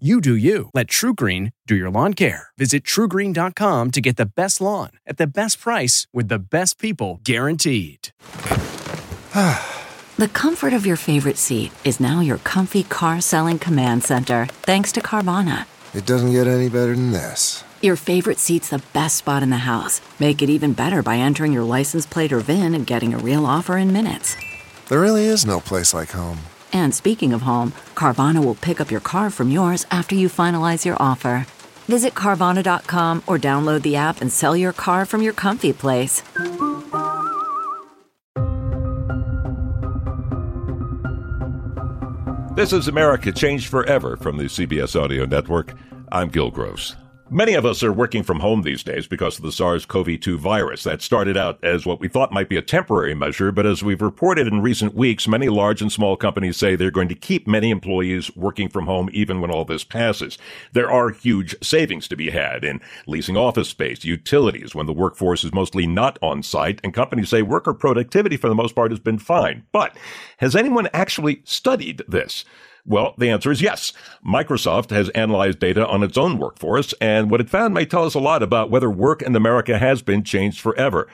You do you. Let TruGreen do your lawn care. Visit trugreen.com to get the best lawn at the best price with the best people guaranteed. the comfort of your favorite seat is now your comfy car selling command center thanks to Carvana. It doesn't get any better than this. Your favorite seat's the best spot in the house. Make it even better by entering your license plate or VIN and getting a real offer in minutes. There really is no place like home. And speaking of home, Carvana will pick up your car from yours after you finalize your offer. Visit Carvana.com or download the app and sell your car from your comfy place. This is America Changed Forever from the CBS Audio Network. I'm Gil Gross. Many of us are working from home these days because of the SARS-CoV-2 virus. That started out as what we thought might be a temporary measure, but as we've reported in recent weeks, many large and small companies say they're going to keep many employees working from home even when all this passes. There are huge savings to be had in leasing office space, utilities when the workforce is mostly not on site, and companies say worker productivity for the most part has been fine. But has anyone actually studied this? Well, the answer is yes. Microsoft has analyzed data on its own workforce, and what it found may tell us a lot about whether work in America has been changed forever.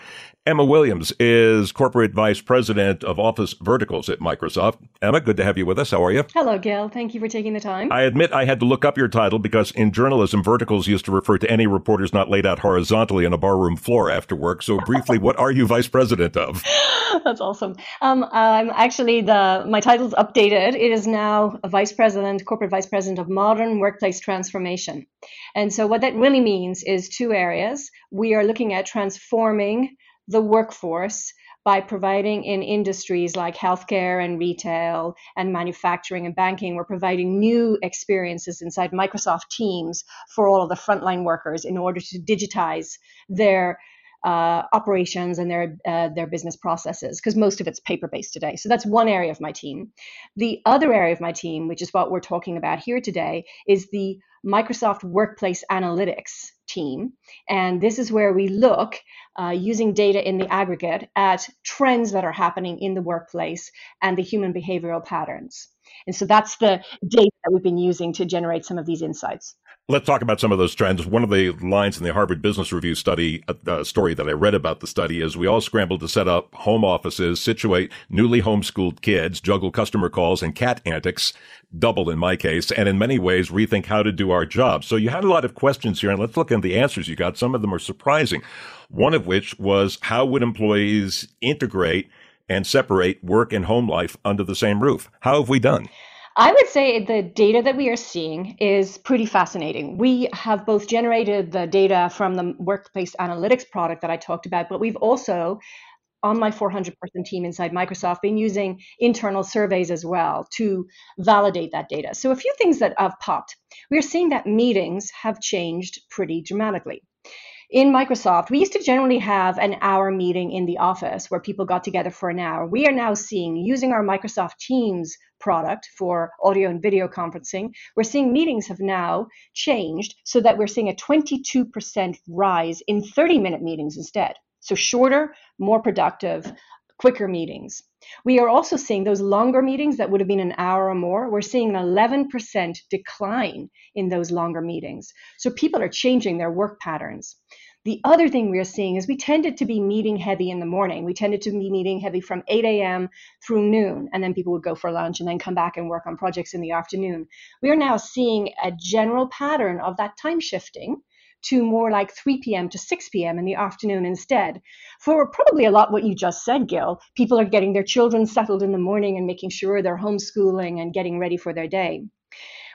Emma Williams is Corporate Vice President of Office Verticals at Microsoft. Emma, good to have you with us. How are you? Hello, Gil. Thank you for taking the time. I admit I had to look up your title because in journalism, verticals used to refer to any reporters not laid out horizontally on a barroom floor after work. So, briefly, what are you Vice President of? That's awesome. Um, I'm actually the my title's updated. It is now a Vice President, Corporate Vice President of Modern Workplace Transformation. And so, what that really means is two areas. We are looking at transforming the workforce by providing in industries like healthcare and retail and manufacturing and banking, we're providing new experiences inside Microsoft Teams for all of the frontline workers in order to digitize their uh, operations and their uh, their business processes because most of it's paper based today. So that's one area of my team. The other area of my team, which is what we're talking about here today, is the Microsoft Workplace Analytics team. And this is where we look uh, using data in the aggregate at trends that are happening in the workplace and the human behavioral patterns. And so that's the data that we've been using to generate some of these insights. Let's talk about some of those trends. One of the lines in the Harvard Business Review study, uh, uh, story that I read about the study is we all scrambled to set up home offices, situate newly homeschooled kids, juggle customer calls and cat antics, double in my case, and in many ways rethink how to do our jobs. So you had a lot of questions here and let's look at the answers you got. Some of them are surprising. One of which was how would employees integrate and separate work and home life under the same roof? How have we done? I would say the data that we are seeing is pretty fascinating. We have both generated the data from the workplace analytics product that I talked about, but we've also on my 400 person team inside Microsoft been using internal surveys as well to validate that data. So a few things that have popped. We are seeing that meetings have changed pretty dramatically in Microsoft, we used to generally have an hour meeting in the office where people got together for an hour. We are now seeing, using our Microsoft Teams product for audio and video conferencing, we're seeing meetings have now changed so that we're seeing a 22% rise in 30 minute meetings instead. So shorter, more productive, quicker meetings. We are also seeing those longer meetings that would have been an hour or more, we're seeing an 11% decline in those longer meetings. So people are changing their work patterns. The other thing we are seeing is we tended to be meeting heavy in the morning. We tended to be meeting heavy from 8 a.m. through noon, and then people would go for lunch and then come back and work on projects in the afternoon. We are now seeing a general pattern of that time shifting to more like 3 p.m. to 6 p.m. in the afternoon instead. For probably a lot what you just said, Gil, people are getting their children settled in the morning and making sure they're homeschooling and getting ready for their day.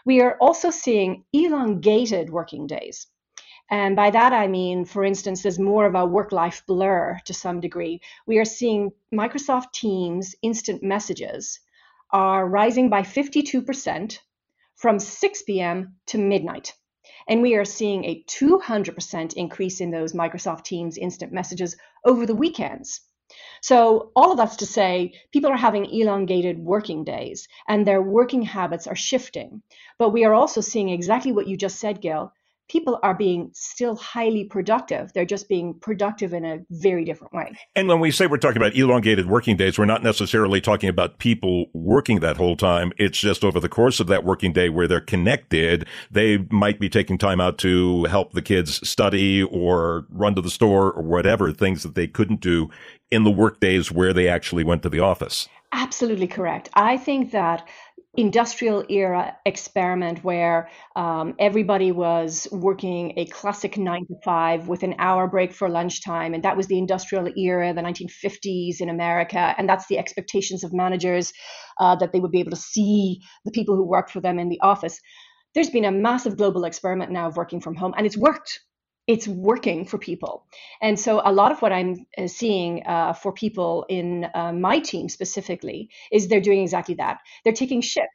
We are also seeing elongated working days. And by that, I mean, for instance, there's more of a work life blur to some degree. We are seeing Microsoft Teams instant messages are rising by 52% from 6 p.m. to midnight. And we are seeing a 200% increase in those Microsoft Teams instant messages over the weekends. So, all of that's to say, people are having elongated working days and their working habits are shifting. But we are also seeing exactly what you just said, Gil people are being still highly productive. They're just being productive in a very different way. And when we say we're talking about elongated working days, we're not necessarily talking about people working that whole time. It's just over the course of that working day where they're connected. They might be taking time out to help the kids study or run to the store or whatever things that they couldn't do in the work days where they actually went to the office. Absolutely correct. I think that industrial era experiment where um, everybody was working a classic nine to five with an hour break for lunchtime. And that was the industrial era, the 1950s in America. And that's the expectations of managers uh, that they would be able to see the people who worked for them in the office. There's been a massive global experiment now of working from home, and it's worked it's working for people. And so a lot of what I'm uh, seeing uh, for people in uh, my team specifically is they're doing exactly that. They're taking shifts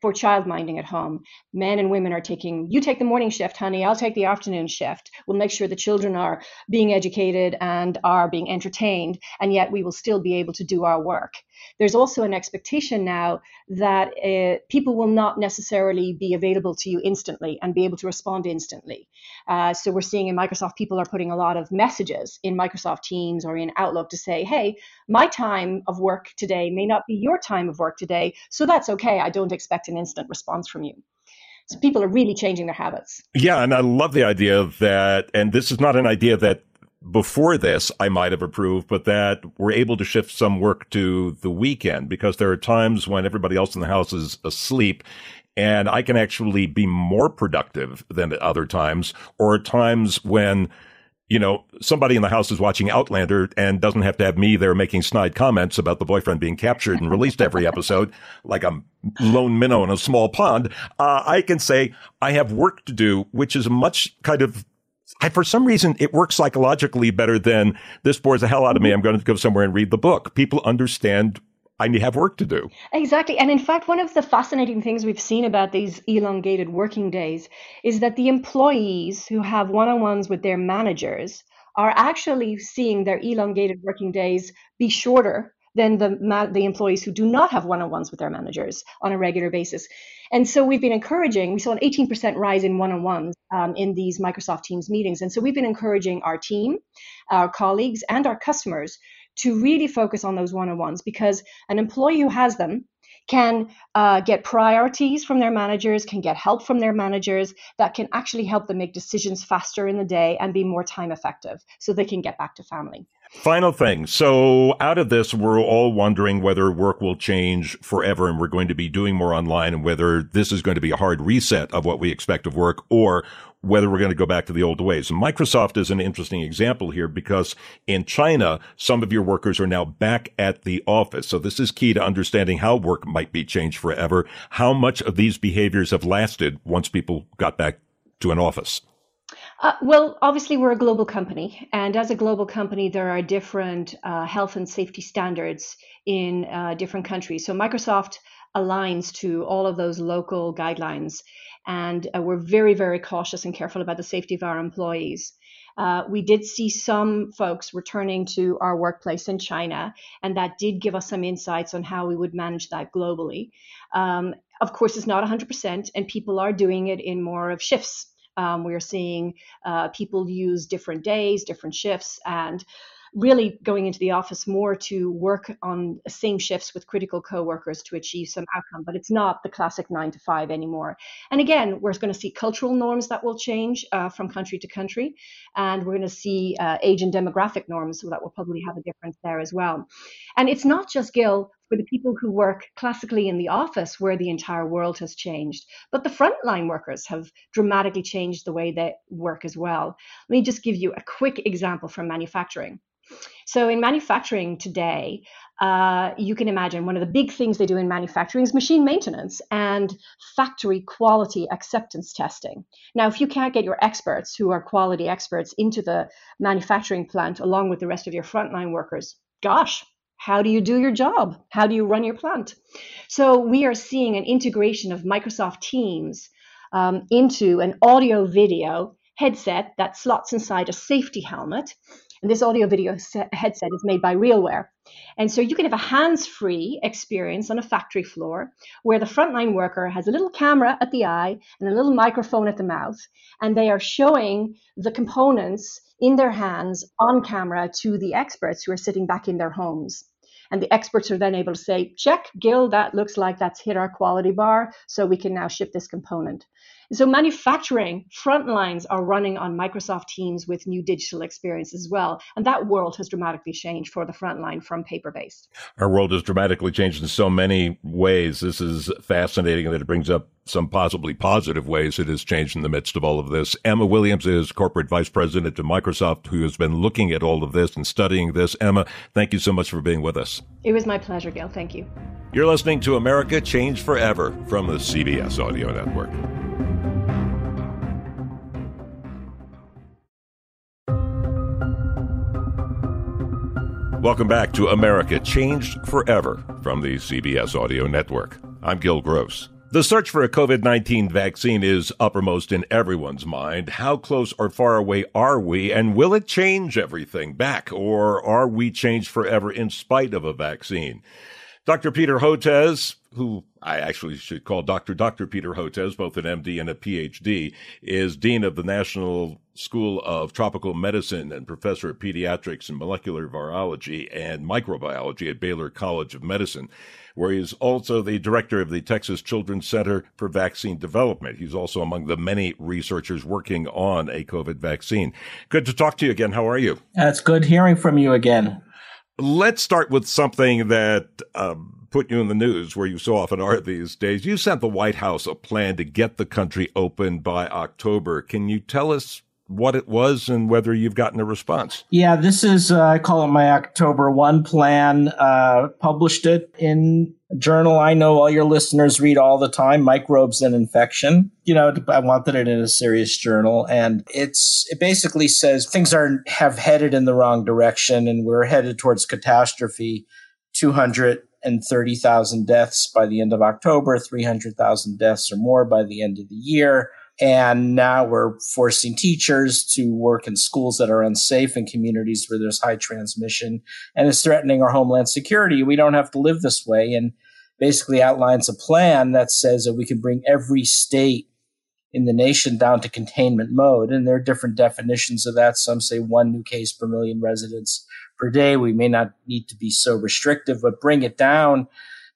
for child minding at home. Men and women are taking, you take the morning shift, honey, I'll take the afternoon shift. We'll make sure the children are being educated and are being entertained, and yet we will still be able to do our work. There's also an expectation now that uh, people will not necessarily be available to you instantly and be able to respond instantly. Uh, so we're seeing in Microsoft, people are putting a lot of messages in Microsoft Teams or in Outlook to say, hey, my time of work today may not be your time of work today, so that's okay. I don't expect an instant response from you. So people are really changing their habits. Yeah, and I love the idea that, and this is not an idea that before this I might have approved, but that we're able to shift some work to the weekend because there are times when everybody else in the house is asleep and I can actually be more productive than at other times or times when you know, somebody in the house is watching Outlander and doesn't have to have me there making snide comments about the boyfriend being captured and released every episode, like a lone minnow in a small pond. Uh, I can say I have work to do, which is much kind of I, for some reason, it works psychologically better than this bores the hell out of me. I'm going to go somewhere and read the book. People understand I have work to do. Exactly. And in fact, one of the fascinating things we've seen about these elongated working days is that the employees who have one on ones with their managers are actually seeing their elongated working days be shorter than the, the employees who do not have one on ones with their managers on a regular basis. And so we've been encouraging, we saw an 18% rise in one on ones um, in these Microsoft Teams meetings. And so we've been encouraging our team, our colleagues, and our customers to really focus on those one on ones because an employee who has them can uh, get priorities from their managers, can get help from their managers that can actually help them make decisions faster in the day and be more time effective so they can get back to family. Final thing. So out of this, we're all wondering whether work will change forever and we're going to be doing more online and whether this is going to be a hard reset of what we expect of work or whether we're going to go back to the old ways. Microsoft is an interesting example here because in China, some of your workers are now back at the office. So this is key to understanding how work might be changed forever, how much of these behaviors have lasted once people got back to an office. Uh, well, obviously, we're a global company, and as a global company, there are different uh, health and safety standards in uh, different countries. So, Microsoft aligns to all of those local guidelines, and uh, we're very, very cautious and careful about the safety of our employees. Uh, we did see some folks returning to our workplace in China, and that did give us some insights on how we would manage that globally. Um, of course, it's not 100%, and people are doing it in more of shifts. Um, we're seeing uh, people use different days, different shifts, and really going into the office more to work on same shifts with critical coworkers to achieve some outcome but it's not the classic nine to five anymore. And again we're going to see cultural norms that will change uh, from country to country and we're going to see uh, age and demographic norms so that will probably have a difference there as well. And it's not just gil for the people who work classically in the office where the entire world has changed. But the frontline workers have dramatically changed the way they work as well. Let me just give you a quick example from manufacturing. So in manufacturing today, uh, you can imagine one of the big things they do in manufacturing is machine maintenance and factory quality acceptance testing. Now, if you can't get your experts, who are quality experts, into the manufacturing plant along with the rest of your frontline workers, gosh, how do you do your job? How do you run your plant? So, we are seeing an integration of Microsoft Teams um, into an audio video headset that slots inside a safety helmet and this audio video headset is made by RealWear. And so you can have a hands free experience on a factory floor where the frontline worker has a little camera at the eye and a little microphone at the mouth, and they are showing the components in their hands on camera to the experts who are sitting back in their homes. And the experts are then able to say, check, Gil, that looks like that's hit our quality bar, so we can now ship this component. So manufacturing front lines are running on Microsoft Teams with new digital experience as well. And that world has dramatically changed for the front line from paper based. Our world has dramatically changed in so many ways. This is fascinating that it brings up some possibly positive ways it has changed in the midst of all of this. Emma Williams is corporate vice president of Microsoft who has been looking at all of this and studying this. Emma, thank you so much for being with us. It was my pleasure, Gil. Thank you. You're listening to America Changed Forever from the CBS Audio Network. Welcome back to America Changed Forever from the CBS Audio Network. I'm Gil Gross. The search for a COVID 19 vaccine is uppermost in everyone's mind. How close or far away are we, and will it change everything back, or are we changed forever in spite of a vaccine? Dr. Peter Hotez, who I actually should call Dr. Dr. Peter Hotez, both an MD and a PhD, is Dean of the National School of Tropical Medicine and Professor of Pediatrics and Molecular Virology and Microbiology at Baylor College of Medicine, where he's also the director of the Texas Children's Center for Vaccine Development. He's also among the many researchers working on a COVID vaccine. Good to talk to you again. How are you? Uh, it's good hearing from you again. Let's start with something that um, put you in the news where you so often are these days. You sent the White House a plan to get the country open by October. Can you tell us what it was and whether you've gotten a response. Yeah, this is, uh, I call it my October 1 plan. Uh, published it in a journal I know all your listeners read all the time, Microbes and Infection. You know, I wanted it in a serious journal. And it's, it basically says things are, have headed in the wrong direction and we're headed towards catastrophe. 230,000 deaths by the end of October, 300,000 deaths or more by the end of the year and now we're forcing teachers to work in schools that are unsafe in communities where there's high transmission and it's threatening our homeland security. We don't have to live this way. And basically outlines a plan that says that we can bring every state in the nation down to containment mode. And there are different definitions of that. Some say one new case per million residents per day. We may not need to be so restrictive, but bring it down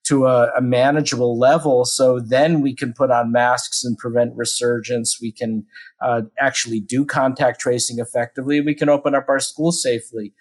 to a, a, manageable level. So then we can put on masks and prevent resurgence. We can uh, actually do contact tracing effectively. We can open up our schools safely.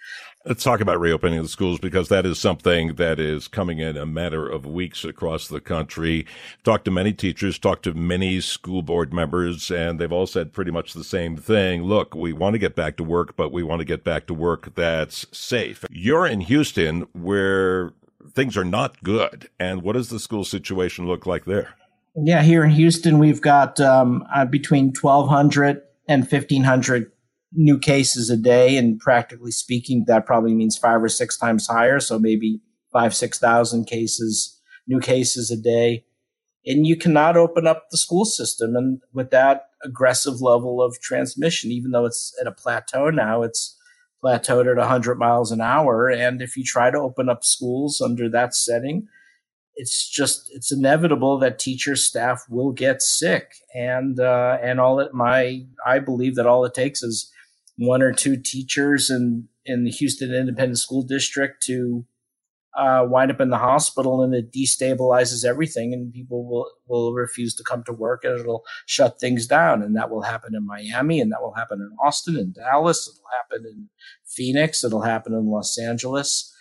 Let's talk about reopening the schools because that is something that is coming in a matter of weeks across the country. Talked to many teachers, talked to many school board members, and they've all said pretty much the same thing. Look, we want to get back to work, but we want to get back to work that's safe. You're in Houston where things are not good. And what does the school situation look like there? Yeah, here in Houston, we've got um, uh, between 1,200 and 1,500 new cases a day. And practically speaking, that probably means five or six times higher. So maybe five, 6,000 cases, new cases a day. And you cannot open up the school system. And with that aggressive level of transmission, even though it's at a plateau now, it's plateaued at 100 miles an hour. And if you try to open up schools under that setting, it's just it's inevitable that teacher staff will get sick and uh, and all it my I believe that all it takes is one or two teachers in in the Houston Independent School District to uh, wind up in the hospital and it destabilizes everything and people will, will refuse to come to work and it'll shut things down. And that will happen in Miami and that will happen in Austin and Dallas. It'll happen in Phoenix. It'll happen in Los Angeles.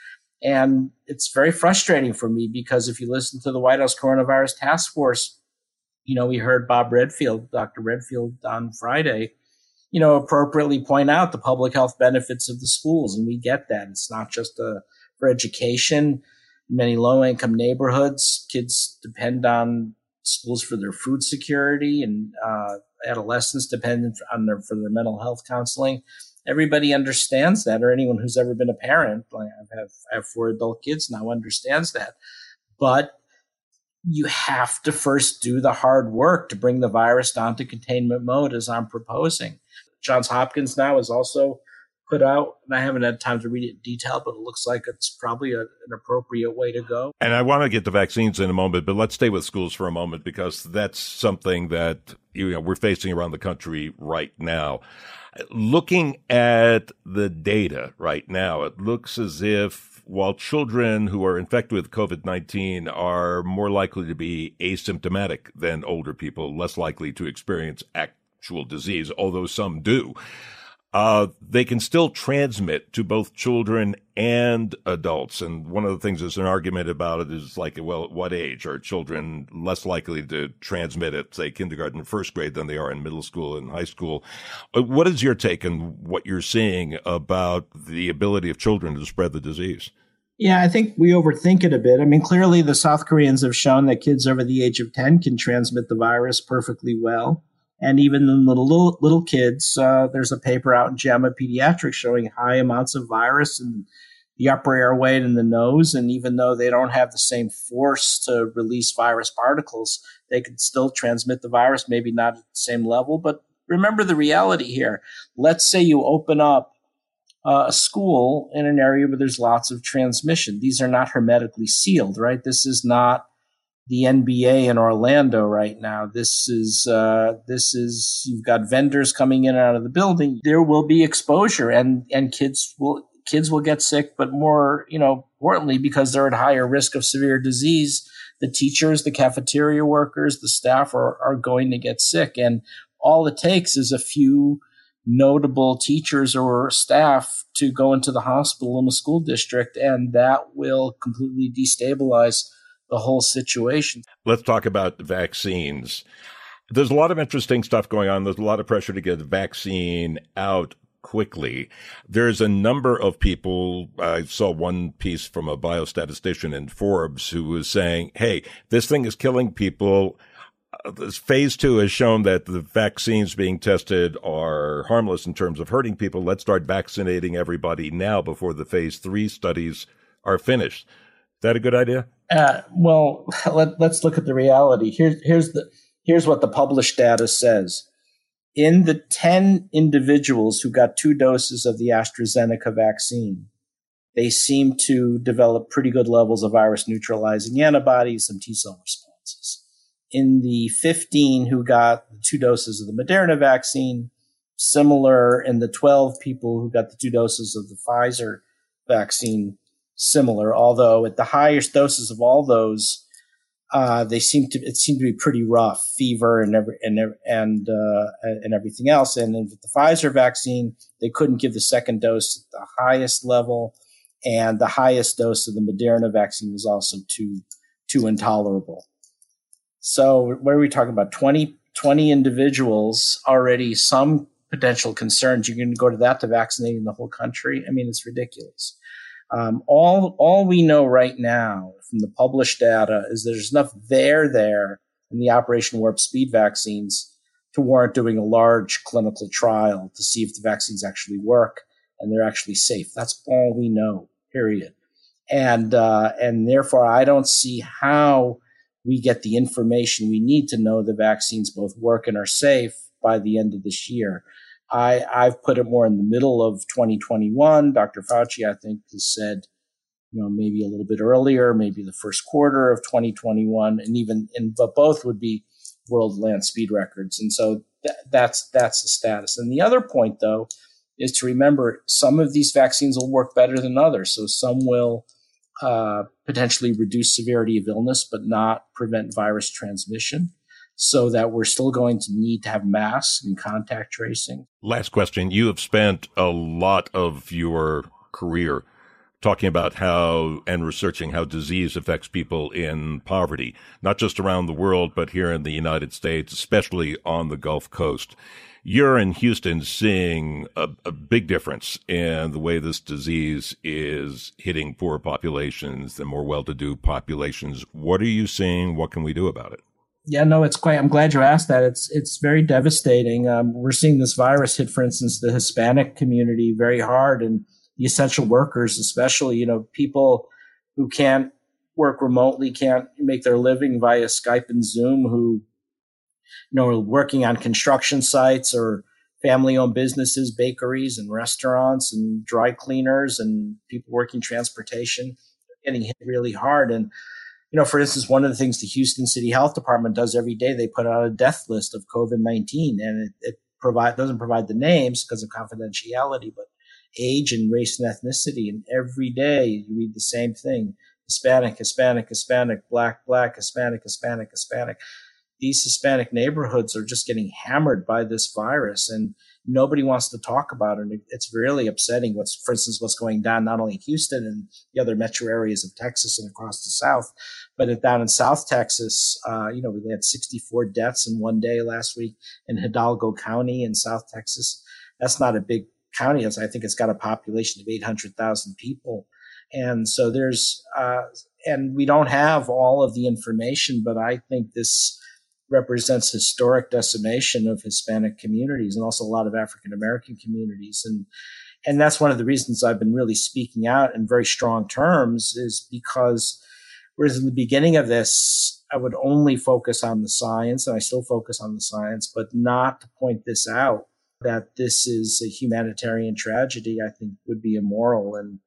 And it's very frustrating for me because if you listen to the White House Coronavirus Task Force, you know, we heard Bob Redfield, Dr. Redfield on Friday, you know, appropriately point out the public health benefits of the schools. And we get that. It's not just a, for education. In many low income neighborhoods, kids depend on schools for their food security and uh, adolescents depend on their, for their mental health counseling. Everybody understands that, or anyone who's ever been a parent, like I have, I have four adult kids now, understands that. But you have to first do the hard work to bring the virus down to containment mode, as I'm proposing. Johns Hopkins now is also put out, and I haven't had time to read it in detail, but it looks like it's probably a, an appropriate way to go. And I want to get to vaccines in a moment, but let's stay with schools for a moment because that's something that you know we're facing around the country right now. Looking at the data right now, it looks as if while children who are infected with COVID 19 are more likely to be asymptomatic than older people, less likely to experience actual disease, although some do. Uh, they can still transmit to both children and adults. And one of the things there's an argument about it is like, well, at what age are children less likely to transmit it, say kindergarten first grade than they are in middle school and high school? Uh, what is your take on what you're seeing about the ability of children to spread the disease? Yeah, I think we overthink it a bit. I mean, clearly the South Koreans have shown that kids over the age of 10 can transmit the virus perfectly well and even in little little, kids, uh, there's a paper out in JAMA Pediatrics showing high amounts of virus in the upper airway and in the nose. And even though they don't have the same force to release virus particles, they can still transmit the virus, maybe not at the same level. But remember the reality here. Let's say you open up uh, a school in an area where there's lots of transmission. These are not hermetically sealed, right? This is not the NBA in Orlando right now. This is uh, this is you've got vendors coming in and out of the building. There will be exposure, and and kids will kids will get sick, but more you know importantly because they're at higher risk of severe disease. The teachers, the cafeteria workers, the staff are are going to get sick, and all it takes is a few notable teachers or staff to go into the hospital in a school district, and that will completely destabilize the whole situation. Let's talk about vaccines. There's a lot of interesting stuff going on. There's a lot of pressure to get the vaccine out quickly. There's a number of people. I saw one piece from a biostatistician in Forbes who was saying, Hey, this thing is killing people. Uh, this phase two has shown that the vaccines being tested are harmless in terms of hurting people. Let's start vaccinating everybody now before the phase three studies are finished. That a good idea? Uh, well, let, us look at the reality. Here's here's the here's what the published data says. In the 10 individuals who got two doses of the AstraZeneca vaccine, they seem to develop pretty good levels of virus neutralizing antibodies and T cell responses. In the 15 who got two doses of the Moderna vaccine, similar in the 12 people who got the two doses of the Pfizer vaccine, similar, although at the highest doses of all those, uh, they seem to it seemed to be pretty rough, fever and every and and uh, and everything else. And with the Pfizer vaccine, they couldn't give the second dose at the highest level, and the highest dose of the Moderna vaccine was also too too intolerable. So what are we talking about? 20, 20 individuals already some potential concerns. Going to go to that to vaccinating the whole country. I mean, it's ridiculous. Um, all all we know right now from the published data is there's enough there there in the Operation Warp Speed vaccines to warrant doing a large clinical trial to see if the vaccines actually work and they're actually safe. That's all we know. Period. And uh, and therefore, I don't see how we get the information we need to know the vaccines both work and are safe by the end of this year. I, I've put it more in the middle of 2021. Dr. Fauci, I think, has said, you know, maybe a little bit earlier, maybe the first quarter of 2021, and even, and but both would be world land speed records. And so th- that's that's the status. And the other point, though, is to remember some of these vaccines will work better than others. So some will uh, potentially reduce severity of illness, but not prevent virus transmission so that we're still going to need to have masks and contact tracing. Last question. You have spent a lot of your career talking about how and researching how disease affects people in poverty, not just around the world, but here in the United States, especially on the Gulf Coast. You're in Houston seeing a, a big difference in the way this disease is hitting poor populations and more well-to-do populations. What are you seeing? What can we do about it? Yeah, no, it's quite. I'm glad you asked that. It's it's very devastating. Um, we're seeing this virus hit, for instance, the Hispanic community very hard, and the essential workers, especially, you know, people who can't work remotely, can't make their living via Skype and Zoom, who, you know, are working on construction sites or family owned businesses, bakeries and restaurants and dry cleaners and people working transportation getting hit really hard. And, you know, for instance, one of the things the Houston City Health Department does every day, they put out a death list of COVID 19 and it, it provide, doesn't provide the names because of confidentiality, but age and race and ethnicity. And every day you read the same thing. Hispanic, Hispanic, Hispanic, black, black, Hispanic, Hispanic, Hispanic. These Hispanic neighborhoods are just getting hammered by this virus and nobody wants to talk about it. And it's really upsetting what's, for instance, what's going down not only in Houston and the other metro areas of Texas and across the South, but down in South Texas, uh, you know, we had 64 deaths in one day last week in Hidalgo County in South Texas. That's not a big county is, I think it's got a population of 800,000 people. And so there's, uh, and we don't have all of the information, but I think this represents historic decimation of Hispanic communities and also a lot of African American communities. And, and that's one of the reasons I've been really speaking out in very strong terms is because whereas in the beginning of this, I would only focus on the science and I still focus on the science, but not to point this out that this is a humanitarian tragedy, I think would be immoral. And,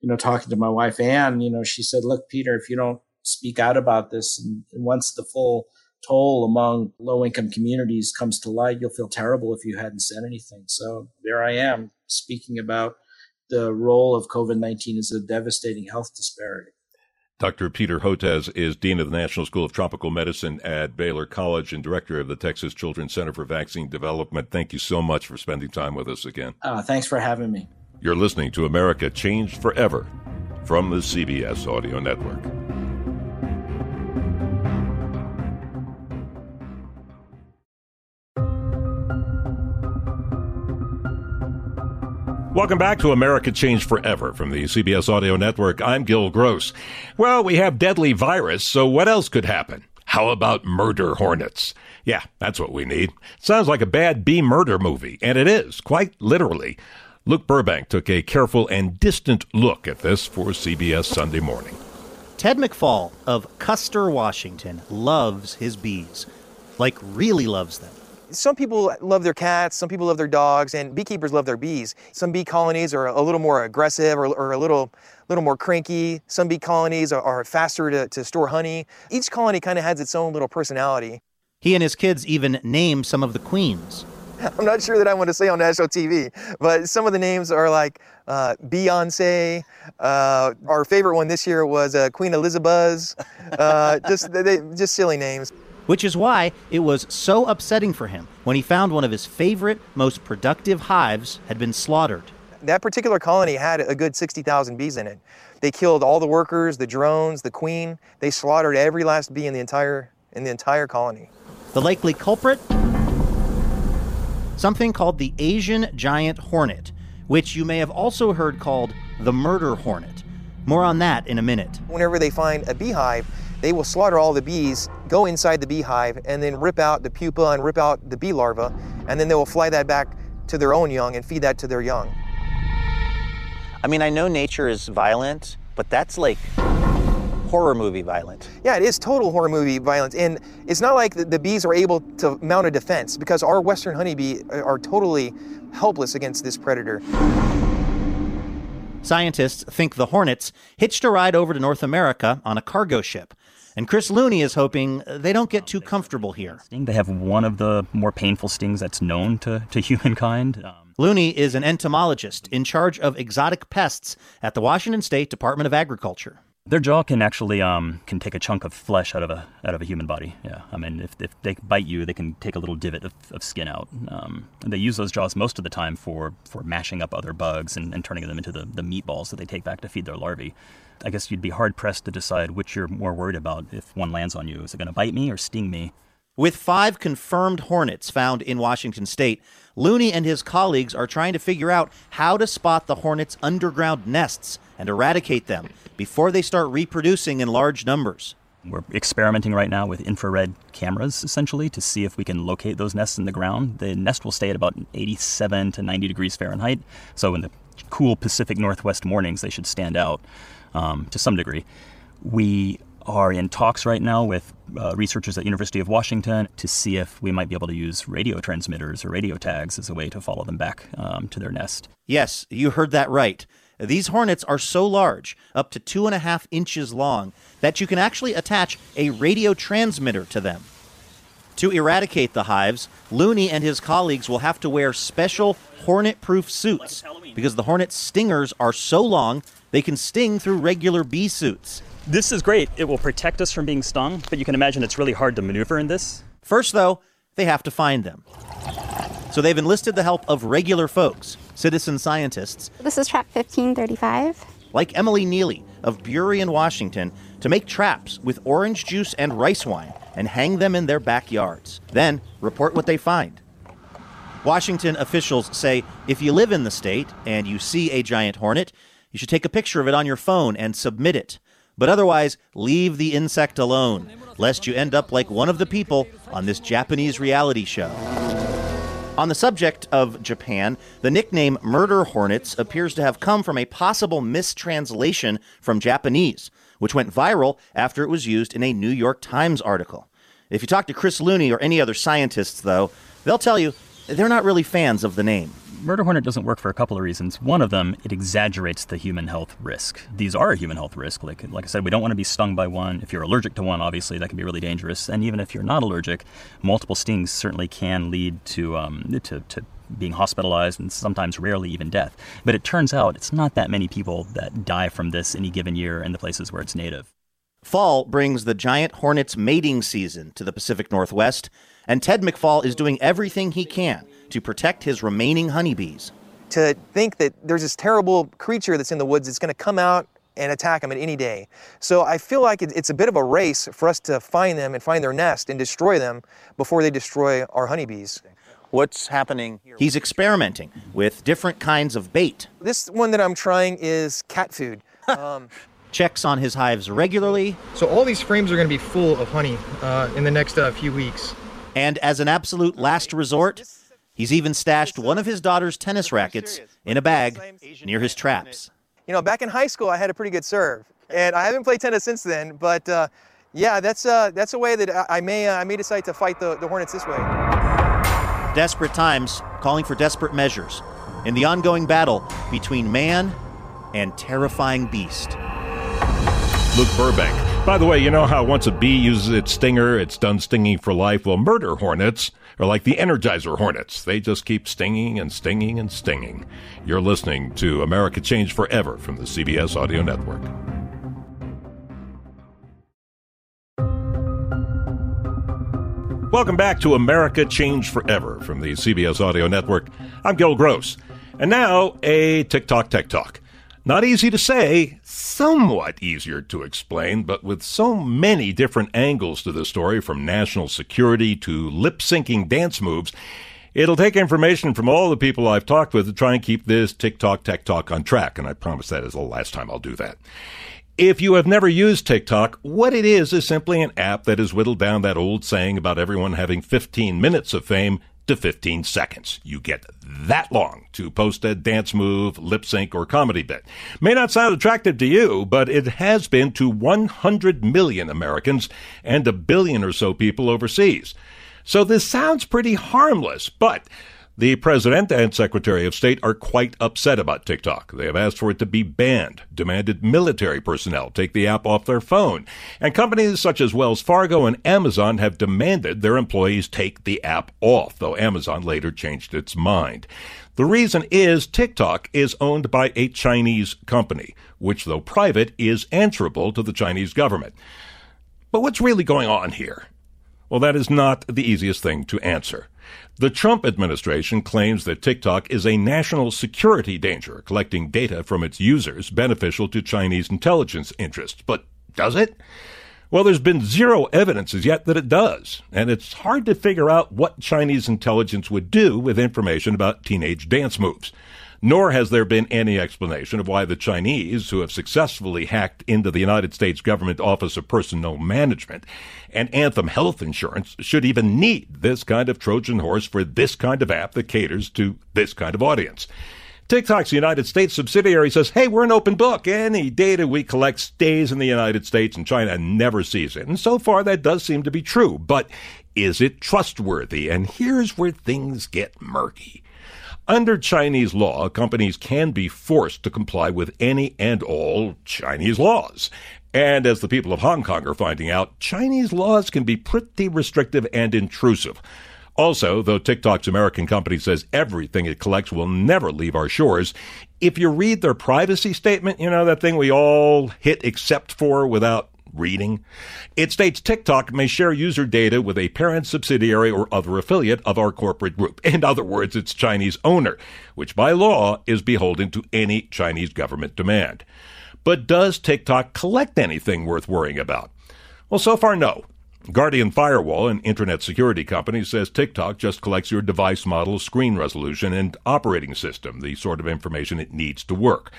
you know, talking to my wife, Anne, you know, she said, look, Peter, if you don't speak out about this and, and once the full toll among low income communities comes to light, you'll feel terrible if you hadn't said anything. So there I am speaking about the role of COVID 19 as a devastating health disparity. Dr. Peter Hotez is Dean of the National School of Tropical Medicine at Baylor College and Director of the Texas Children's Center for Vaccine Development. Thank you so much for spending time with us again. Uh, thanks for having me. You're listening to America Changed Forever from the CBS Audio Network. Welcome back to America Changed Forever from the CBS Audio Network. I'm Gil Gross. Well, we have deadly virus, so what else could happen? How about murder hornets? Yeah, that's what we need. Sounds like a bad B murder movie, and it is, quite literally. Luke Burbank took a careful and distant look at this for CBS Sunday Morning. Ted McFall of Custer, Washington, loves his bees. Like, really loves them some people love their cats, some people love their dogs, and beekeepers love their bees. Some bee colonies are a little more aggressive or, or a little, little more cranky. Some bee colonies are, are faster to, to store honey. Each colony kind of has its own little personality. He and his kids even name some of the queens. I'm not sure that I want to say on national TV, but some of the names are like uh, Beyonce. Uh, our favorite one this year was uh, Queen Elizabeth. Uh, just they, just silly names which is why it was so upsetting for him when he found one of his favorite, most productive hives had been slaughtered. That particular colony had a good 60,000 bees in it. They killed all the workers, the drones, the queen. They slaughtered every last bee in the entire in the entire colony. The likely culprit? Something called the Asian giant hornet, which you may have also heard called the murder hornet. More on that in a minute. Whenever they find a beehive, they will slaughter all the bees, go inside the beehive, and then rip out the pupa and rip out the bee larva, and then they will fly that back to their own young and feed that to their young. I mean, I know nature is violent, but that's like horror movie violent. Yeah, it is total horror movie violence. And it's not like the, the, bees are able to mount a defense because our western honeybee are totally helpless against this predator. Scientists think the hornets hitched a ride over to North America on a cargo ship and Chris Looney is hoping they don't get too comfortable here. They have one of the more painful stings that's known to, to humankind. Um, Looney is an entomologist in charge of exotic pests at the Washington State Department of Agriculture. Their jaw can actually um, can take a chunk of flesh out of a out of a human body. Yeah, I mean, if, if they bite you, they can take a little divot of, of skin out. Um, they use those jaws most of the time for for mashing up other bugs and, and turning them into the, the meatballs that they take back to feed their larvae. I guess you'd be hard pressed to decide which you're more worried about if one lands on you. Is it going to bite me or sting me? With five confirmed hornets found in Washington state, Looney and his colleagues are trying to figure out how to spot the hornets' underground nests and eradicate them before they start reproducing in large numbers. We're experimenting right now with infrared cameras, essentially, to see if we can locate those nests in the ground. The nest will stay at about 87 to 90 degrees Fahrenheit, so in the cool Pacific Northwest mornings, they should stand out um, to some degree. We are in talks right now with uh, researchers at University of Washington to see if we might be able to use radio transmitters or radio tags as a way to follow them back um, to their nest. Yes, you heard that right. These hornets are so large, up to two and a half inches long, that you can actually attach a radio transmitter to them. To eradicate the hives, Looney and his colleagues will have to wear special hornet proof suits because the hornet stingers are so long they can sting through regular bee suits. This is great. It will protect us from being stung, but you can imagine it's really hard to maneuver in this. First, though, they have to find them. So they've enlisted the help of regular folks, citizen scientists. This is trap 1535. Like Emily Neely of Burien, Washington, to make traps with orange juice and rice wine and hang them in their backyards. Then report what they find. Washington officials say if you live in the state and you see a giant hornet, you should take a picture of it on your phone and submit it. But otherwise, leave the insect alone, lest you end up like one of the people on this Japanese reality show. On the subject of Japan, the nickname murder hornets appears to have come from a possible mistranslation from Japanese, which went viral after it was used in a New York Times article. If you talk to Chris Looney or any other scientists, though, they'll tell you they're not really fans of the name. Murder hornet doesn't work for a couple of reasons. One of them, it exaggerates the human health risk. These are a human health risk. Like, like I said, we don't want to be stung by one. If you're allergic to one, obviously, that can be really dangerous. And even if you're not allergic, multiple stings certainly can lead to, um, to, to being hospitalized and sometimes rarely even death. But it turns out it's not that many people that die from this any given year in the places where it's native. Fall brings the giant hornet's mating season to the Pacific Northwest, and Ted McFall is doing everything he can to protect his remaining honeybees. To think that there's this terrible creature that's in the woods that's going to come out and attack them at any day. So I feel like it's a bit of a race for us to find them and find their nest and destroy them before they destroy our honeybees. What's happening here? He's experimenting with different kinds of bait. This one that I'm trying is cat food. Um, Checks on his hives regularly. So all these frames are going to be full of honey uh, in the next uh, few weeks. And as an absolute last resort, he's even stashed one of his daughter's tennis rackets in a bag near his traps. You know, back in high school, I had a pretty good serve, and I haven't played tennis since then. But uh, yeah, that's uh, that's a way that I, I may uh, I may decide to fight the, the Hornets this way. Desperate times calling for desperate measures in the ongoing battle between man and terrifying beast. Luke Burbank. By the way, you know how once a bee uses its stinger, it's done stinging for life? Well, murder hornets are like the Energizer hornets. They just keep stinging and stinging and stinging. You're listening to America Change Forever from the CBS Audio Network. Welcome back to America Change Forever from the CBS Audio Network. I'm Gil Gross. And now, a TikTok Tech Talk. Not easy to say, somewhat easier to explain, but with so many different angles to the story, from national security to lip syncing dance moves, it'll take information from all the people I've talked with to try and keep this TikTok Tech Talk on track, and I promise that is the last time I'll do that. If you have never used TikTok, what it is is simply an app that has whittled down that old saying about everyone having 15 minutes of fame to 15 seconds. You get that long to post a dance move, lip sync, or comedy bit. May not sound attractive to you, but it has been to 100 million Americans and a billion or so people overseas. So this sounds pretty harmless, but the President and Secretary of State are quite upset about TikTok. They have asked for it to be banned, demanded military personnel take the app off their phone, and companies such as Wells Fargo and Amazon have demanded their employees take the app off, though Amazon later changed its mind. The reason is TikTok is owned by a Chinese company, which, though private, is answerable to the Chinese government. But what's really going on here? Well, that is not the easiest thing to answer. The Trump administration claims that TikTok is a national security danger, collecting data from its users beneficial to Chinese intelligence interests. But does it? Well, there's been zero evidence as yet that it does, and it's hard to figure out what Chinese intelligence would do with information about teenage dance moves. Nor has there been any explanation of why the Chinese, who have successfully hacked into the United States Government Office of Personnel Management and Anthem Health Insurance, should even need this kind of Trojan horse for this kind of app that caters to this kind of audience. TikTok's United States subsidiary says, hey, we're an open book. Any data we collect stays in the United States and China never sees it. And so far, that does seem to be true. But is it trustworthy? And here's where things get murky. Under Chinese law, companies can be forced to comply with any and all Chinese laws. And as the people of Hong Kong are finding out, Chinese laws can be pretty restrictive and intrusive. Also, though TikTok's American company says everything it collects will never leave our shores, if you read their privacy statement, you know, that thing we all hit accept for without reading. It states TikTok may share user data with a parent subsidiary or other affiliate of our corporate group. In other words, its Chinese owner, which by law is beholden to any Chinese government demand. But does TikTok collect anything worth worrying about? Well, so far, no. Guardian Firewall, an internet security company, says TikTok just collects your device model, screen resolution, and operating system, the sort of information it needs to work.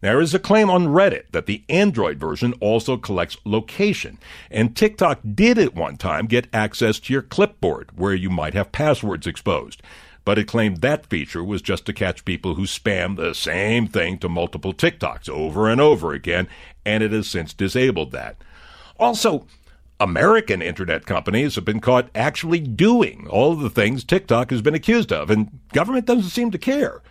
There is a claim on Reddit that the Android version also collects location, and TikTok did at one time get access to your clipboard where you might have passwords exposed. But it claimed that feature was just to catch people who spam the same thing to multiple TikToks over and over again, and it has since disabled that. Also, American internet companies have been caught actually doing all of the things TikTok has been accused of, and government doesn't seem to care.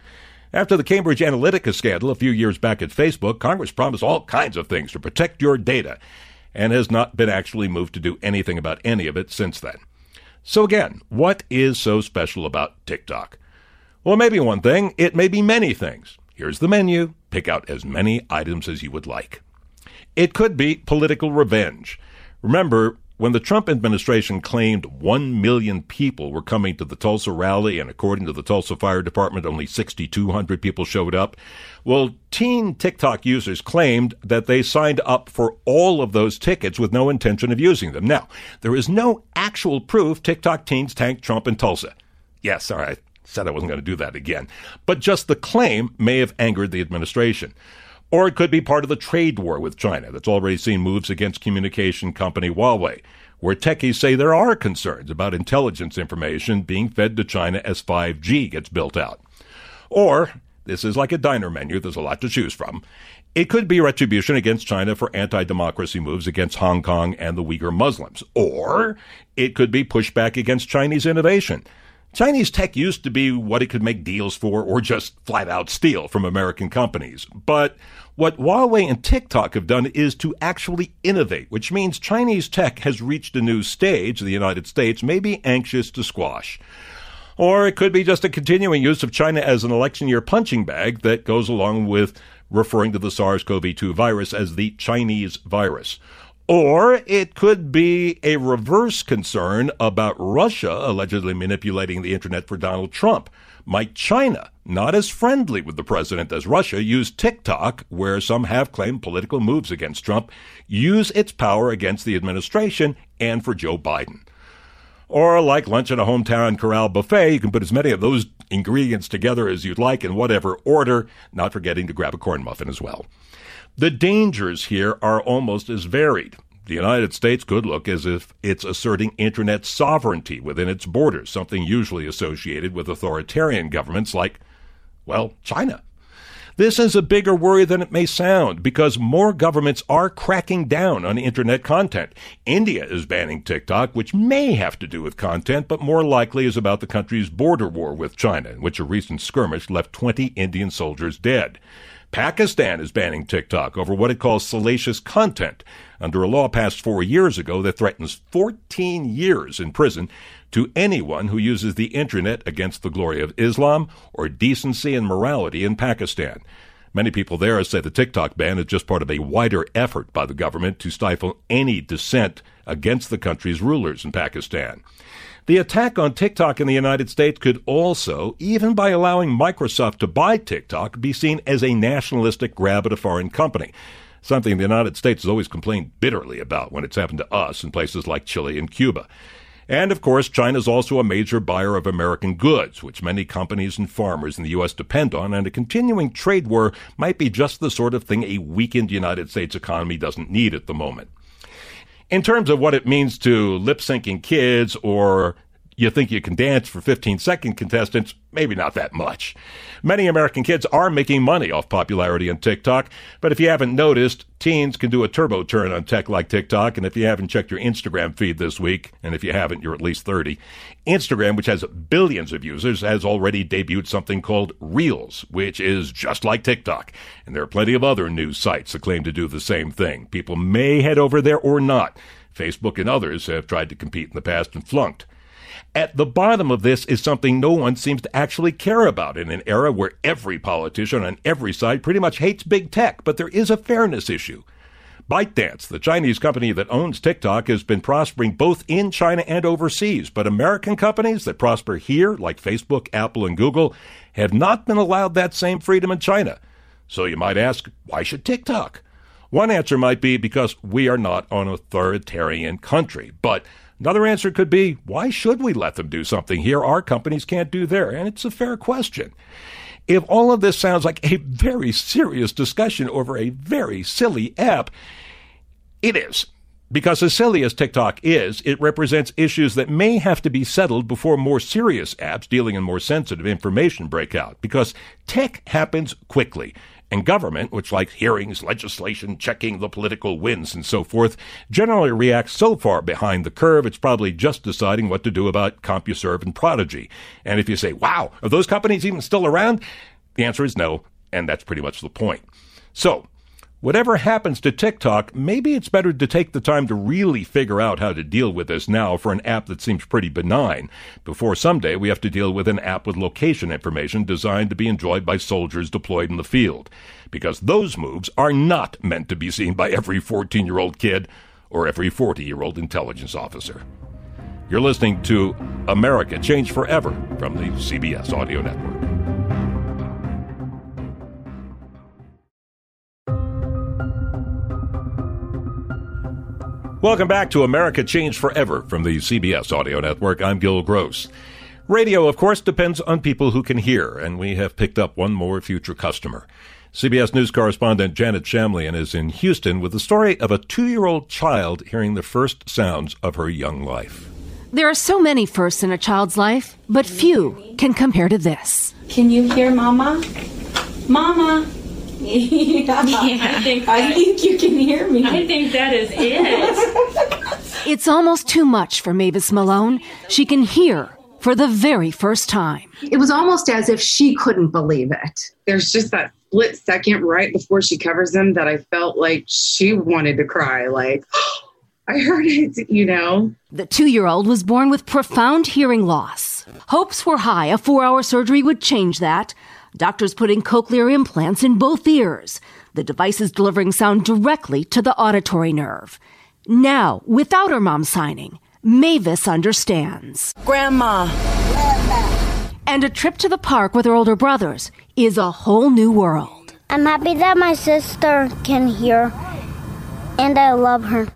After the Cambridge Analytica scandal a few years back at Facebook, Congress promised all kinds of things to protect your data and has not been actually moved to do anything about any of it since then. So again, what is so special about TikTok? Well, maybe one thing, it may be many things. Here's the menu. Pick out as many items as you would like. It could be political revenge. Remember, when the Trump administration claimed 1 million people were coming to the Tulsa rally, and according to the Tulsa Fire Department, only 6,200 people showed up, well, teen TikTok users claimed that they signed up for all of those tickets with no intention of using them. Now, there is no actual proof TikTok teens tanked Trump in Tulsa. Yes, all right, said I wasn't going to do that again. But just the claim may have angered the administration. Or it could be part of the trade war with China that's already seen moves against communication company Huawei, where techies say there are concerns about intelligence information being fed to China as 5G gets built out. Or, this is like a diner menu, there's a lot to choose from. It could be retribution against China for anti democracy moves against Hong Kong and the Uyghur Muslims. Or it could be pushback against Chinese innovation. Chinese tech used to be what it could make deals for or just flat out steal from American companies. But what Huawei and TikTok have done is to actually innovate, which means Chinese tech has reached a new stage the United States may be anxious to squash. Or it could be just a continuing use of China as an election year punching bag that goes along with referring to the SARS CoV 2 virus as the Chinese virus. Or it could be a reverse concern about Russia allegedly manipulating the internet for Donald Trump. Might China, not as friendly with the president as Russia, use TikTok, where some have claimed political moves against Trump, use its power against the administration and for Joe Biden? Or like lunch at a hometown corral buffet, you can put as many of those ingredients together as you'd like in whatever order, not forgetting to grab a corn muffin as well. The dangers here are almost as varied. The United States could look as if it's asserting internet sovereignty within its borders, something usually associated with authoritarian governments like, well, China. This is a bigger worry than it may sound because more governments are cracking down on internet content. India is banning TikTok, which may have to do with content, but more likely is about the country's border war with China, in which a recent skirmish left 20 Indian soldiers dead. Pakistan is banning TikTok over what it calls salacious content under a law passed four years ago that threatens 14 years in prison to anyone who uses the internet against the glory of Islam or decency and morality in Pakistan. Many people there say the TikTok ban is just part of a wider effort by the government to stifle any dissent against the country's rulers in Pakistan. The attack on TikTok in the United States could also, even by allowing Microsoft to buy TikTok, be seen as a nationalistic grab at a foreign company. Something the United States has always complained bitterly about when it's happened to us in places like Chile and Cuba. And of course, China is also a major buyer of American goods, which many companies and farmers in the U.S. depend on, and a continuing trade war might be just the sort of thing a weakened United States economy doesn't need at the moment. In terms of what it means to lip syncing kids or you think you can dance for 15 second contestants, maybe not that much. Many American kids are making money off popularity on TikTok, but if you haven't noticed, teens can do a turbo turn on tech like TikTok, and if you haven't checked your Instagram feed this week, and if you haven't, you're at least 30, Instagram, which has billions of users, has already debuted something called Reels, which is just like TikTok. And there are plenty of other news sites that claim to do the same thing. People may head over there or not. Facebook and others have tried to compete in the past and flunked. At the bottom of this is something no one seems to actually care about in an era where every politician on every side pretty much hates big tech, but there is a fairness issue. ByteDance, the Chinese company that owns TikTok, has been prospering both in China and overseas, but American companies that prosper here, like Facebook, Apple, and Google, have not been allowed that same freedom in China. So you might ask, why should TikTok? One answer might be because we are not an authoritarian country, but Another answer could be, why should we let them do something here our companies can't do there? And it's a fair question. If all of this sounds like a very serious discussion over a very silly app, it is. Because as silly as TikTok is, it represents issues that may have to be settled before more serious apps dealing in more sensitive information break out. Because tech happens quickly. And government, which likes hearings, legislation, checking the political winds, and so forth, generally reacts so far behind the curve, it's probably just deciding what to do about CompuServe and Prodigy. And if you say, wow, are those companies even still around? The answer is no, and that's pretty much the point. So, Whatever happens to TikTok, maybe it's better to take the time to really figure out how to deal with this now for an app that seems pretty benign, before someday we have to deal with an app with location information designed to be enjoyed by soldiers deployed in the field. Because those moves are not meant to be seen by every 14 year old kid or every 40 year old intelligence officer. You're listening to America Changed Forever from the CBS Audio Network. Welcome back to America Changed Forever from the CBS Audio Network. I'm Gil Gross. Radio, of course, depends on people who can hear, and we have picked up one more future customer. CBS News correspondent Janet Shamlian is in Houston with the story of a two year old child hearing the first sounds of her young life. There are so many firsts in a child's life, but few can compare to this. Can you hear Mama? Mama! Yeah, I think I think you can hear me. I think that is it. It's almost too much for Mavis Malone. She can hear for the very first time. It was almost as if she couldn't believe it. There's just that split second right before she covers them that I felt like she wanted to cry. Like, I heard it, you know. The two year old was born with profound hearing loss. Hopes were high a four hour surgery would change that. Doctors putting cochlear implants in both ears. The device is delivering sound directly to the auditory nerve. Now, without her mom signing, Mavis understands. Grandma. And a trip to the park with her older brothers is a whole new world. I'm happy that my sister can hear, and I love her.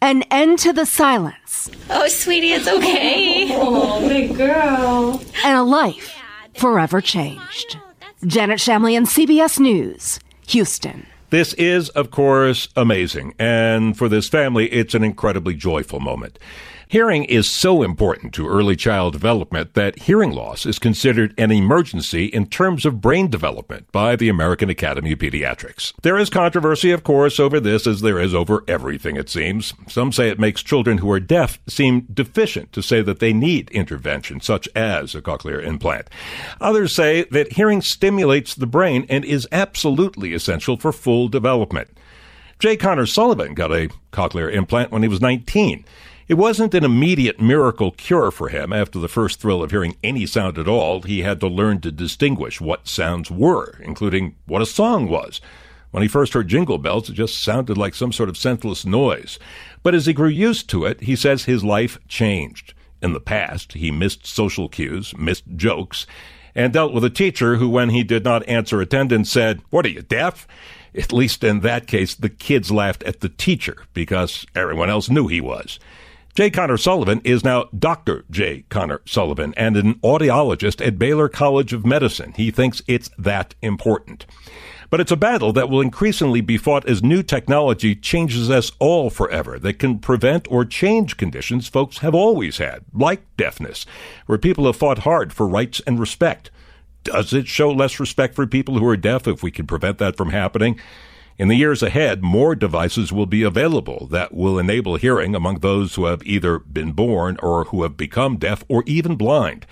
An end to the silence. Oh, sweetie, it's okay. oh, big girl. And a life forever changed. Janet Shamley, Shamlian, CBS News, Houston. This is, of course, amazing. And for this family, it's an incredibly joyful moment. Hearing is so important to early child development that hearing loss is considered an emergency in terms of brain development by the American Academy of Pediatrics. There is controversy, of course, over this as there is over everything, it seems. Some say it makes children who are deaf seem deficient to say that they need intervention, such as a cochlear implant. Others say that hearing stimulates the brain and is absolutely essential for full development. Jay Connor Sullivan got a cochlear implant when he was 19. It wasn't an immediate miracle cure for him. After the first thrill of hearing any sound at all, he had to learn to distinguish what sounds were, including what a song was. When he first heard jingle bells, it just sounded like some sort of senseless noise. But as he grew used to it, he says his life changed. In the past, he missed social cues, missed jokes, and dealt with a teacher who, when he did not answer attendance, said, What are you, deaf? At least in that case, the kids laughed at the teacher because everyone else knew he was. Jay Connor Sullivan is now Dr. Jay Connor Sullivan and an audiologist at Baylor College of Medicine. He thinks it's that important. But it's a battle that will increasingly be fought as new technology changes us all forever that can prevent or change conditions folks have always had, like deafness, where people have fought hard for rights and respect. Does it show less respect for people who are deaf if we can prevent that from happening? In the years ahead, more devices will be available that will enable hearing among those who have either been born or who have become deaf or even blind.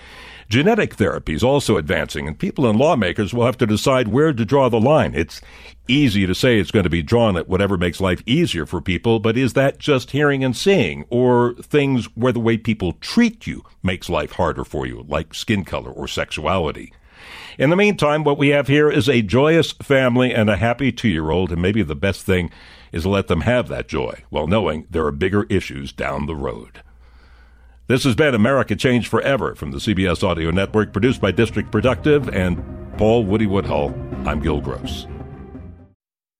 Genetic therapy is also advancing, and people and lawmakers will have to decide where to draw the line. It's easy to say it's going to be drawn at whatever makes life easier for people, but is that just hearing and seeing, or things where the way people treat you makes life harder for you, like skin color or sexuality? In the meantime, what we have here is a joyous family and a happy two year old, and maybe the best thing is to let them have that joy while knowing there are bigger issues down the road. This has been America Changed Forever from the CBS Audio Network, produced by District Productive and Paul Woody Woodhull. I'm Gil Gross.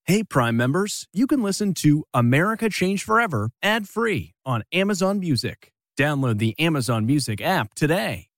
Hey, Prime members, you can listen to America Changed Forever ad free on Amazon Music. Download the Amazon Music app today.